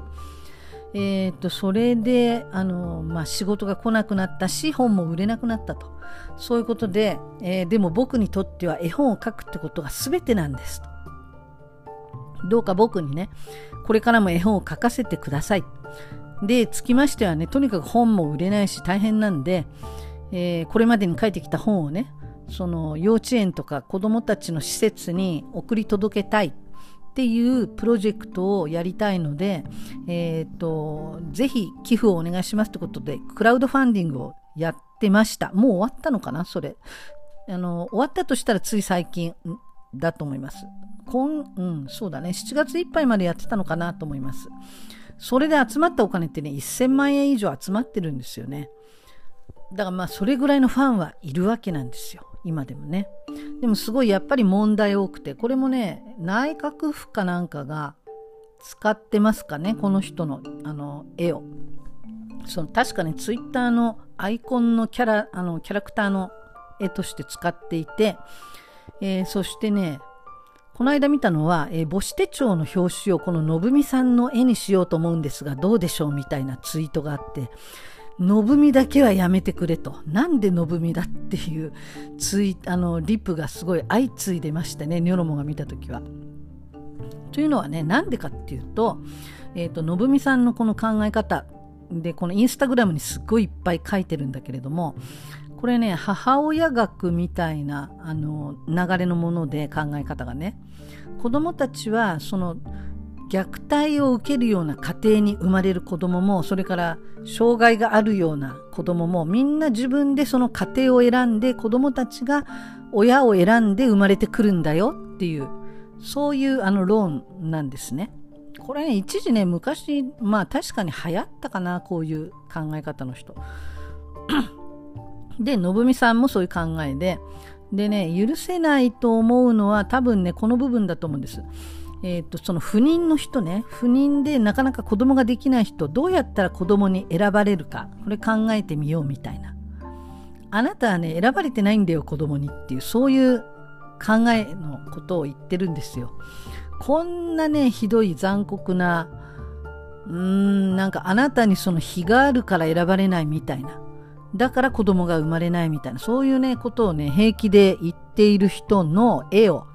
A: えー、とそれであの、まあ、仕事が来なくなったし本も売れなくなったと。そういうことで、えー、でも僕にとっては絵本を書くってことが全てなんです。とどうか僕にねこれからも絵本を書かせてください。でつきましてはねとにかく本も売れないし大変なんで、えー、これまでに書いてきた本をねその幼稚園とか子どもたちの施設に送り届けたいっていうプロジェクトをやりたいので、えーと、ぜひ寄付をお願いしますってことでクラウドファンディングをやってました。もう終わったのかなそれ。あの終わったとしたらつい最近だと思います。今うんそうだね。7月いっぱいまでやってたのかなと思います。それで集まったお金ってね1000万円以上集まってるんですよね。だからまあそれぐらいのファンはいるわけなんですよ。今でもね。でもすごいやっぱり問題多くて。これもね内閣府かなんかが使ってますかね。この人のあの絵を。その確かねツイッターのアイコンのキャラあのキャラクターの絵として使っていて、えー、そしてねこの間見たのは、えー、母子手帳の表紙をこののぶみさんの絵にしようと思うんですがどうでしょうみたいなツイートがあって。のぶみだけはやめてくれと。なんでのぶみだっていうツイあのリップがすごい相次いでましてね、ニョロモが見た時は。というのはね、なんでかっていうと、えっ、ー、と、のぶみさんのこの考え方で、このインスタグラムにすごいいっぱい書いてるんだけれども、これね、母親学みたいなあの流れのもので考え方がね、子供たちはその虐待を受けるような家庭に生まれる子供もそれから障害があるような子供もみんな自分でその家庭を選んで子供たちが親を選んで生まれてくるんだよっていうそういうあの論なんですね。これね一時ね昔まあ確かに流行ったかなこういう考え方の人。で信美さんもそういう考えででね許せないと思うのは多分ねこの部分だと思うんです。えーと、その不妊の人ね不妊でなかなか子供ができない人どうやったら子供に選ばれるかこれ考えてみようみたいな。あなたはね選ばれてないんだよ子供にっていうそういう考えのことを言ってるんですよ。こんなねひどい残酷なうーんなんかあなたにその非があるから選ばれないみたいな。だから子供が生まれないみたいなそういうねことをね平気で言っている人の絵を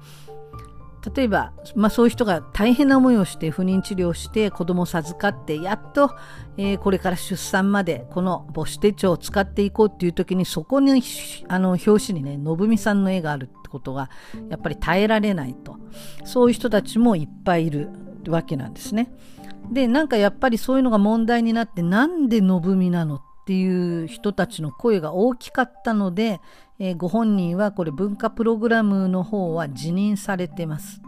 A: 例えば、まあ、そういう人が大変な思いをして不妊治療して子供を授かってやっと、えー、これから出産までこの母子手帳を使っていこうっていう時にそこにあの表紙にね信美さんの絵があるってことがやっぱり耐えられないとそういう人たちもいっぱいいるわけなんですね。でなんかやっぱりそういうのが問題になってなんで信美なのってていう人たちの声が大きかったので、えー、ご本人はこれ文化プログラムの方は辞任されてます。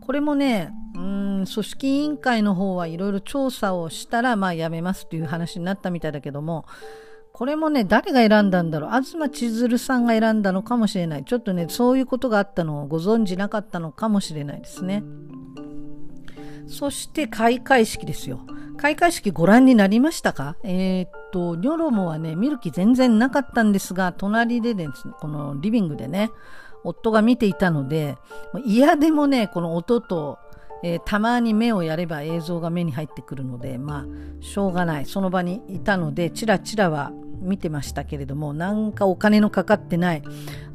A: これもね、うん、組織委員会の方はいろいろ調査をしたら、まあやめますという話になったみたいだけども、これもね、誰が選んだんだろう。東千鶴さんが選んだのかもしれない。ちょっとね、そういうことがあったのをご存じなかったのかもしれないですね。そして開会式ですよ。開会式ご覧になりましたか？えー、っと、ニョロモはね、見る気全然なかったんですが、隣でね、このリビングでね、夫が見ていたので、嫌でもね、この音と、えー、たまに目をやれば映像が目に入ってくるので、まあ、しょうがない。その場にいたので、チラチラは見てましたけれども、なんかお金のかかってない。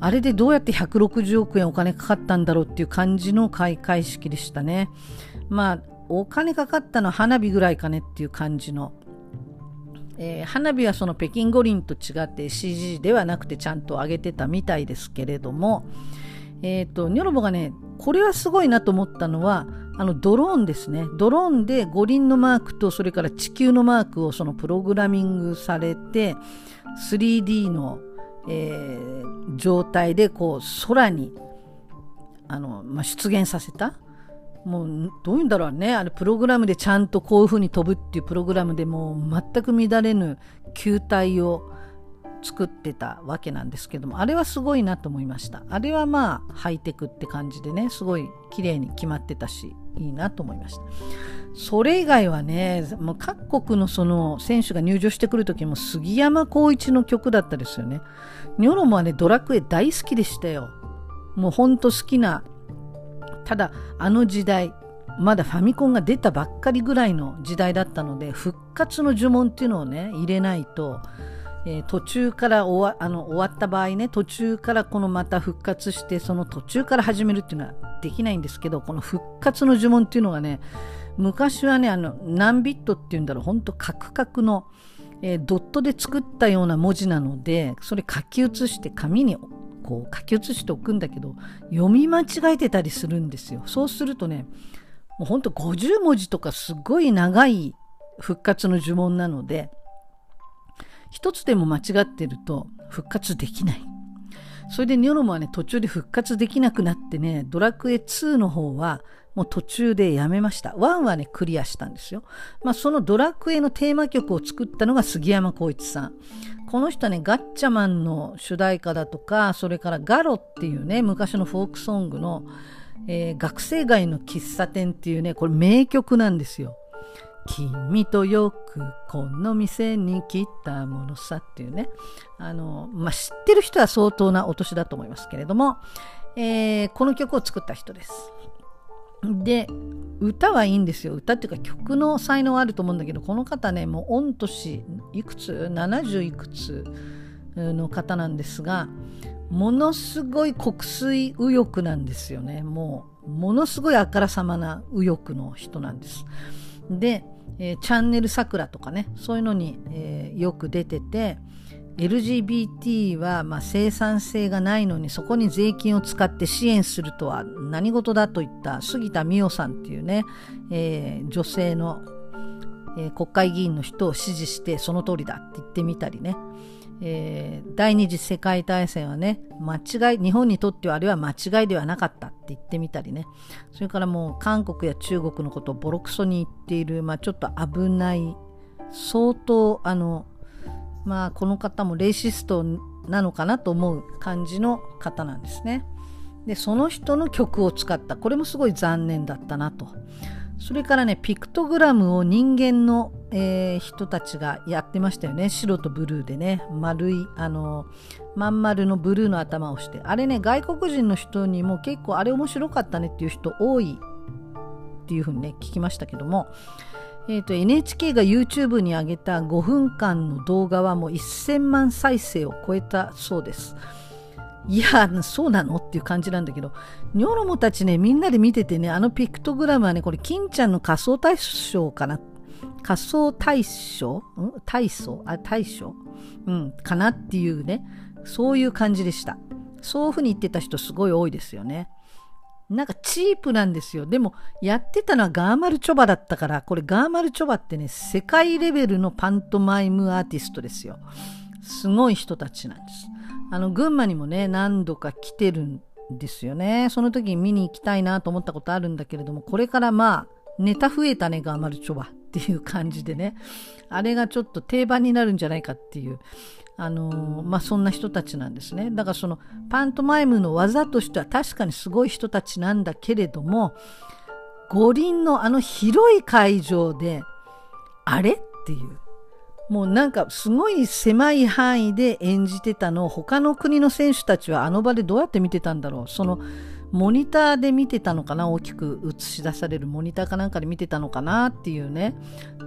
A: あれでどうやって160億円お金かかったんだろうっていう感じの開会式でしたね。まあ、お金かかったのは花火ぐらいかねっていう感じの。えー、花火はその北京五輪と違って CG ではなくてちゃんと上げてたみたいですけれども、えっ、ー、と、ニョロボがね、これはすごいなと思ったのは、あのドローンですね。ドローンで五輪のマークとそれから地球のマークをそのプログラミングされて 3D の、えー、状態でこう空にあの、まあ、出現させた。もうどういうんだろうね。あれプログラムでちゃんとこういう風に飛ぶっていうプログラムでもう全く乱れぬ球体を作ってたわけなんですけどもあれはすごいなと思いましたあれはまあハイテクって感じでねすごい綺麗に決まってたしいいなと思いました。それ以外はねもう各国のその選手が入場してくる時も杉山浩一の曲だったですよね。ニョロモはねドラクエ大好きでしたよ。もうほんと好きなただあの時代まだファミコンが出たばっかりぐらいの時代だったので復活の呪文っていうのをね入れないとえー、途中から終わあの終わった場合ね途中からこのまた復活してその途中から始めるっていうのはできないんですけどこの復活の呪文っていうのがね昔はねあの何ビットっていうんだろうほんとカクカクの、えー、ドットで作ったような文字なのでそれ書き写して紙にこう書き写しておくんだけど読み間違えてたりするんですよそうするとねもうほんと50文字とかすごい長い復活の呪文なので一つでも間違ってると復活できない。それでニョロモはね、途中で復活できなくなってね、ドラクエ2の方はもう途中でやめました。1はね、クリアしたんですよ。まあそのドラクエのテーマ曲を作ったのが杉山浩一さん。この人はね、ガッチャマンの主題歌だとか、それからガロっていうね、昔のフォークソングの、えー、学生街の喫茶店っていうね、これ名曲なんですよ。君とよくこの店に来たものさっていうねあの、まあ、知ってる人は相当なお年だと思いますけれども、えー、この曲を作った人です。で歌はいいんですよ。歌っていうか曲の才能あると思うんだけどこの方ねもう御年いくつ？70いくつの方なんですがものすごい国水右翼なんですよね。もうものすごいあからさまな右翼の人なんです。で、えー、チャンネル桜とかねそういうのに、えー、よく出てて LGBT はまあ生産性がないのにそこに税金を使って支援するとは何事だといった杉田水脈さんっていうね、えー、女性の、えー、国会議員の人を支持してその通りだって言ってみたりね、えー、第二次世界大戦はね間違い日本にとってはあれは間違いではなかったって言ってみたりね。それからもう韓国や中国のことをボロクソに言っている、まあ、ちょっと危ない相当あのまあこの方もレイシストなのかなと思う感じの方なんですね。でその人の曲を使った。これもすごい残念だったなと。それからねピクトグラムを人間の、えー、人たちがやってましたよね。白とブルーでね。丸いあのまん丸のブルーの頭をして。あれね外国人の人にも結構あれ面白かったねっていう人多いっていうふうにね聞きましたけども、えー、NHK が YouTube に上げた5分間の動画はもう1000万再生を超えたそうです。いや、そうなの？っていう感じなんだけど、ニョロモたちね、みんなで見ててね、あのピクトグラムはね、これ、金ちゃんの仮想大賞かな？仮想大賞ん？大層あ、大賞うん、かな？っていうね、そういう感じでした。そういうふうに言ってた人すごい多いですよね。なんかチープなんですよ。でも、やってたのはガーマルチョバだったから、これガーマルチョバってね、世界レベルのパントマイムアーティストですよ。すごい人たちなんです。あの群馬にもね何度か来てるんですよねその時に見に行きたいなと思ったことあるんだけれどもこれからまあネタ増えたねガーマルチョバっていう感じでねあれがちょっと定番になるんじゃないかっていうあのー、まあそんな人たちなんですねだからそのパントマイムの技としては確かにすごい人たちなんだけれども五輪のあの広い会場で、あれ？っていう。もうなんかすごい狭い範囲で演じてたのを他の国の選手たちはあの場でどうやって見てたんだろう。そのモニターで見てたのかな？大きく映し出されるモニターかなんかで見てたのかなっていうね。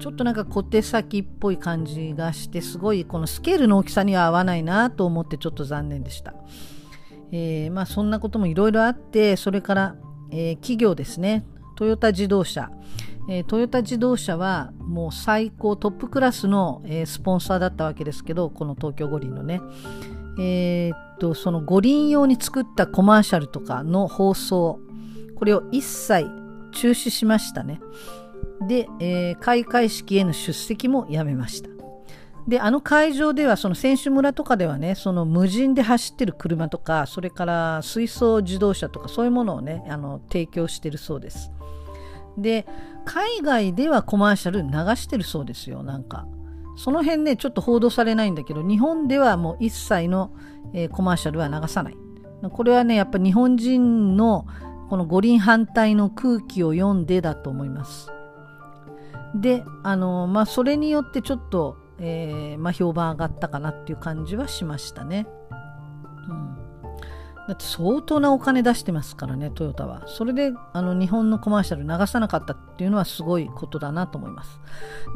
A: ちょっとなんか小手先っぽい感じがしてすごいこのスケールの大きさには合わないなと思ってちょっと残念でした、えー、まあそんなこともいろいろあってそれから、えー、企業ですね。トヨタ自動車、え、トヨタ自動車はもう最高トップクラスの、えー、スポンサーだったわけですけどこの東京五輪のね。えー、と、その五輪用に作ったコマーシャルとかの放送、これを一切中止しましたね。で、えー、開会式への出席もやめました。で、あの会場では、その選手村とかではね、その無人で走ってる車とか、それから水素自動車とか、そういうものをね、あの提供してるそうです。で、海外ではコマーシャル流してるそうですよ、なんか。その辺ね、ちょっと報道されないんだけど、日本ではもう一切の、えー、コマーシャルは流さない。これはね、やっぱ日本人のこの五輪反対の空気を読んでだと思います。で、あの、まあ、それによってちょっと、えー、まあ、評判上がったかなっていう感じはしましたね。うんだって相当なお金出してますからね、トヨタは。それであの日本のコマーシャル流さなかったっていうのはすごいことだなと思います。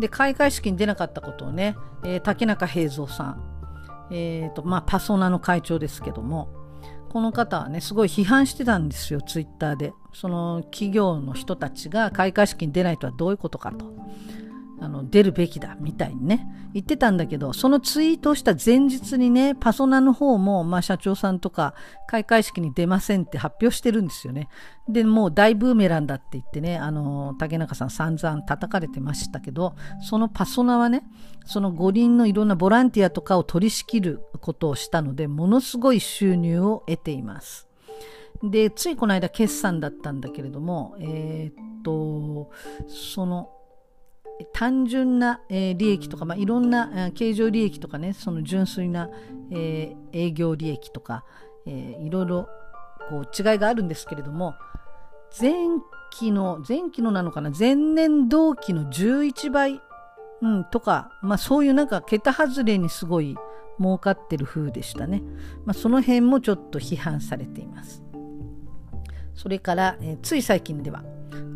A: で、開会式に出なかったことをね、えー、竹中平蔵さん、えーとまあ、パソナの会長ですけども、この方はね、すごい批判してたんですよ、ツイッターで。その企業の人たちが開会式に出ないとはどういうことかと。あの出るべきだみたいにね言ってたんだけどそのツイートした前日にねパソナの方も、まあ、社長さんとか開会式に出ませんって発表してるんですよね。でもう大ブーメランだって言ってねあの竹中さん散々叩かれてましたけどそのパソナはねその五輪のいろんなボランティアとかを取り仕切ることをしたのでものすごい収入を得ています。でついこの間決算だったんだけれどもえー、っとその単純な、えー、利益とか、まあ、いろんな、えー、経常利益とかねその純粋な、えー、営業利益とか、えー、いろいろこう違いがあるんですけれども前期の前期のなのかな前年同期の11倍、うん、とか、まあ、そういうなんか桁外れにすごい儲かってる風でしたね、まあ、その辺もちょっと批判されています。それから、えー、つい最近では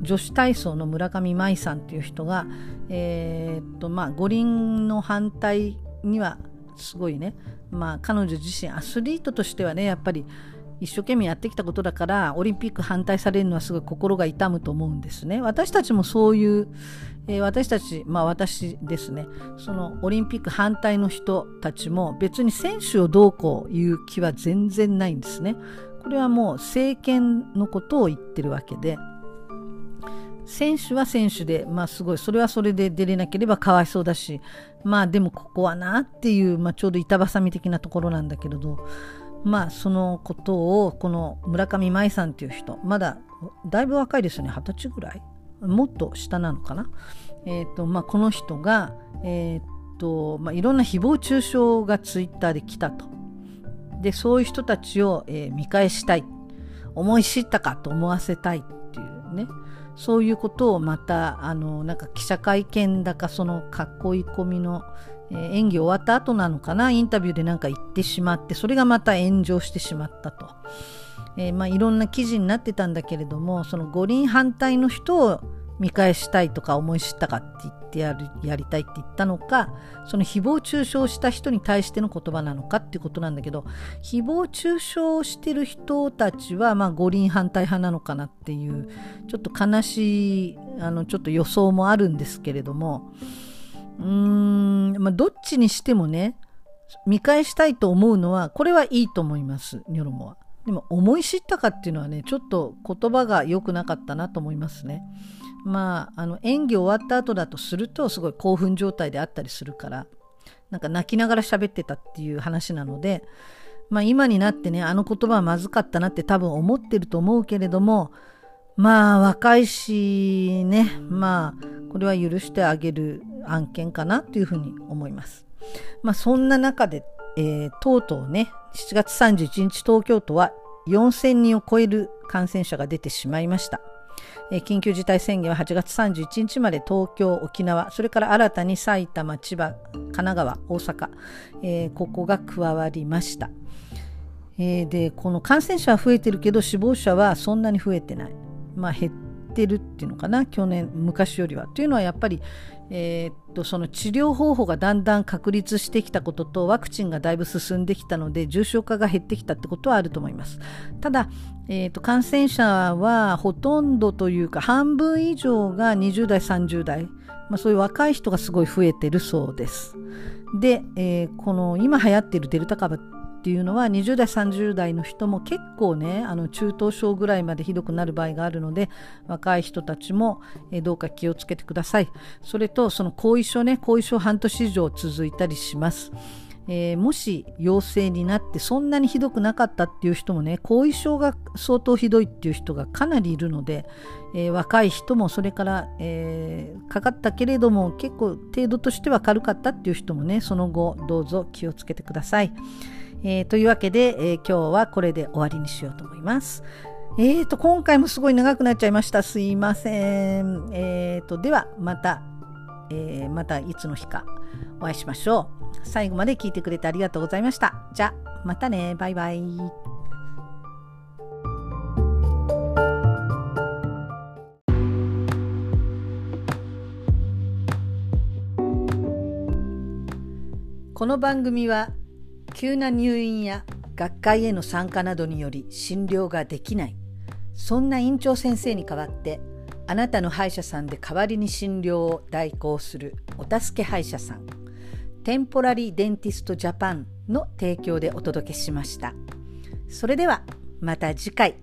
A: 女子体操の村上舞さんという人が、えー、っとまあ、五輪の反対にはすごいね、まあ、彼女自身アスリートとしてはねやっぱり一生懸命やってきたことだからオリンピック反対されるのはすごい心が痛むと思うんですね。私たちもそういう、えー、私たちまあ私ですねそのオリンピック反対の人たちも別に選手をどうこう言う気は全然ないんですね。これはもう政権のことを言ってるわけで選手は選手で、まあ、すごい。それはそれで出れなければかわいそうだしまあでもここはなっていう、まあ、ちょうど板挟み的なところなんだけれどまあそのことをこの村上舞さんっていう人まだだいぶ若いですよね。二十歳ぐらい？もっと下なのかな、えーとまあ、この人が、えーとまあ、いろんな誹謗中傷がツイッターで来たと。でそういう人たちを、えー、見返したい。思い知ったかと思わせたいっていうね。そういうことをまたあのなんか記者会見だかその囲い込みの、えー、演技終わった後なのかなインタビューでなんか言ってしまってそれがまた炎上してしまったと、えー、まあ、いろんな記事になってたんだけれどもその五輪反対の人を見返したいとか思い知ったかって言ってやるやりたいって言ったのかその誹謗中傷した人に対しての言葉なのかっていうことなんだけど誹謗中傷してる人たちはまあ五輪反対派なのかなっていうちょっと悲しいあのちょっと予想もあるんですけれどもうーん、まあ、どっちにしてもね見返したいと思うのはこれはいいと思いますニョロモは。でも思い知ったかっていうのはねちょっと言葉が良くなかったなと思いますね。まあ、あの演技終わった後だとするとすごい興奮状態であったりするからなんか泣きながら喋ってたっていう話なので、まあ、今になってねあの言葉はまずかったなって多分思ってると思うけれどもまあ若いしねまあこれは許してあげる案件かなというふうに思います。まあ、そんな中で、えー、とうとうね7月31日東京都は4000人を超える感染者が出てしまいました。え、緊急事態宣言は8月31日まで東京、沖縄、それから新たに埼玉、千葉、神奈川、大阪、えー、ここが加わりました。えー、で、この感染者は増えてるけど死亡者はそんなに増えてない。まあ減ってるっていうのかな、去年、昔よりは。というのはやっぱり、えー、っとその治療方法がだんだん確立してきたこととワクチンがだいぶ進んできたので重症化が減ってきたってことはあると思います。ただ、えー、っと感染者はほとんどというか半分以上が20代30代、まあ、そういう若い人がすごい増えてるそうです。で、えー、この今流行っているデルタ株っていうのは20代30代の人も結構ねあの中等症ぐらいまでひどくなる場合があるので若い人たちも、えどうか気をつけてくださいそれとその後遺症ね後遺症半年以上続いたりしますえー、もし陽性になってそんなにひどくなかったっていう人もね後遺症が相当ひどいっていう人がかなりいるので、えー、若い人もそれから、えー、かかったけれども結構程度としては軽かったっていう人もねその後どうぞ気をつけてください。えー、というわけで、えー、今日はこれで終わりにしようと思います。えーと、今回もすごい長くなっちゃいました。すいません。えーと、では、また、えー、またいつの日かお会いしましょう。最後まで聞いてくれてありがとうございました。じゃあ、またね。バイバイ。この番組は急な入院や学会への参加などにより診療ができない。そんな院長先生に代わってあなたの歯医者さんで代わりに診療を代行するお助け歯医者さんテンポラリーデンティストジャパンの提供でお届けしました。それではまた次回。